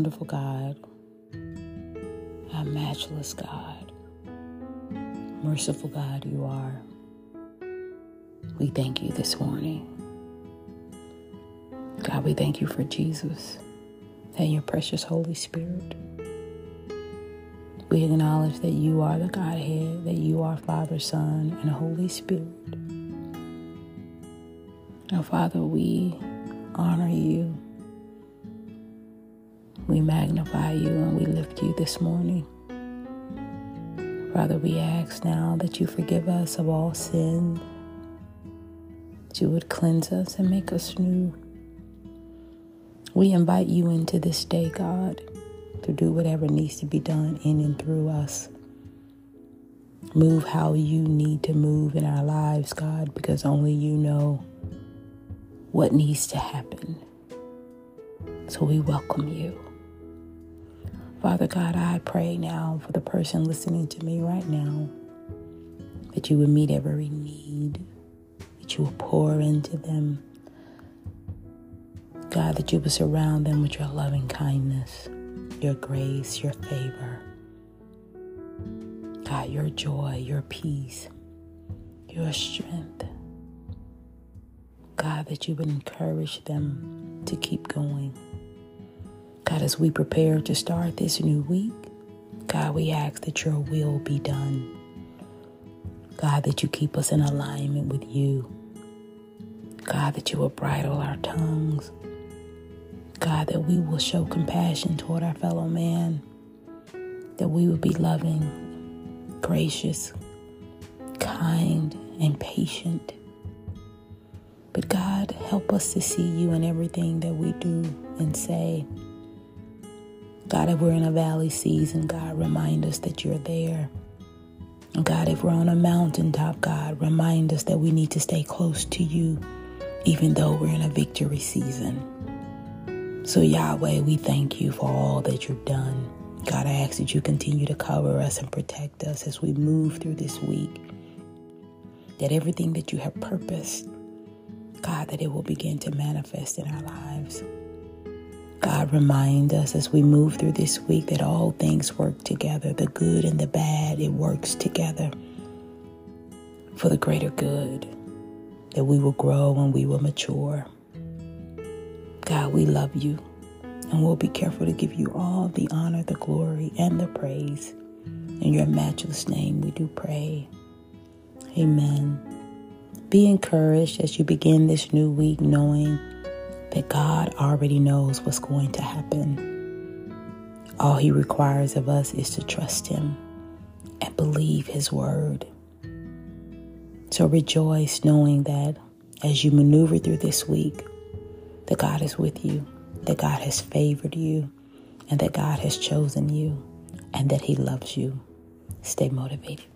wonderful God, our matchless God, merciful God, you are. We thank you this morning. God, we thank you for Jesus and your precious Holy Spirit. We acknowledge that you are the Godhead, that you are Father, Son, and Holy Spirit. Now, Father, we honor you. We magnify you and we lift you this morning. Father, we ask now that you forgive us of all sin, that you would cleanse us and make us new. We invite you into this day, God, to do whatever needs to be done in and through us. Move how you need to move in our lives, God, because only you know what needs to happen. So we welcome you. Father God, I pray now for the person listening to me right now that you would meet every need, that you will pour into them. God, that you would surround them with your loving kindness, your grace, your favor. God, your joy, your peace, your strength. God, that you would encourage them to keep going. God, as we prepare to start this new week, God, we ask that your will be done. God, that you keep us in alignment with you. God, that you will bridle our tongues. God, that we will show compassion toward our fellow man. That we will be loving, gracious, kind, and patient. But God, help us to see you in everything that we do and say. God, if we're in a valley season, God, remind us that you're there. God, if we're on a mountaintop, God, remind us that we need to stay close to you, even though we're in a victory season. So, Yahweh, we thank you for all that you've done. God, I ask that you continue to cover us and protect us as we move through this week. That everything that you have purposed, God, that it will begin to manifest in our lives. God, remind us as we move through this week that all things work together the good and the bad, it works together for the greater good, that we will grow and we will mature. God, we love you and we'll be careful to give you all the honor, the glory, and the praise. In your matchless name, we do pray. Amen. Be encouraged as you begin this new week, knowing that God already knows what's going to happen. All He requires of us is to trust Him and believe His word. So rejoice knowing that as you maneuver through this week, that God is with you, that God has favored you, and that God has chosen you, and that He loves you. Stay motivated.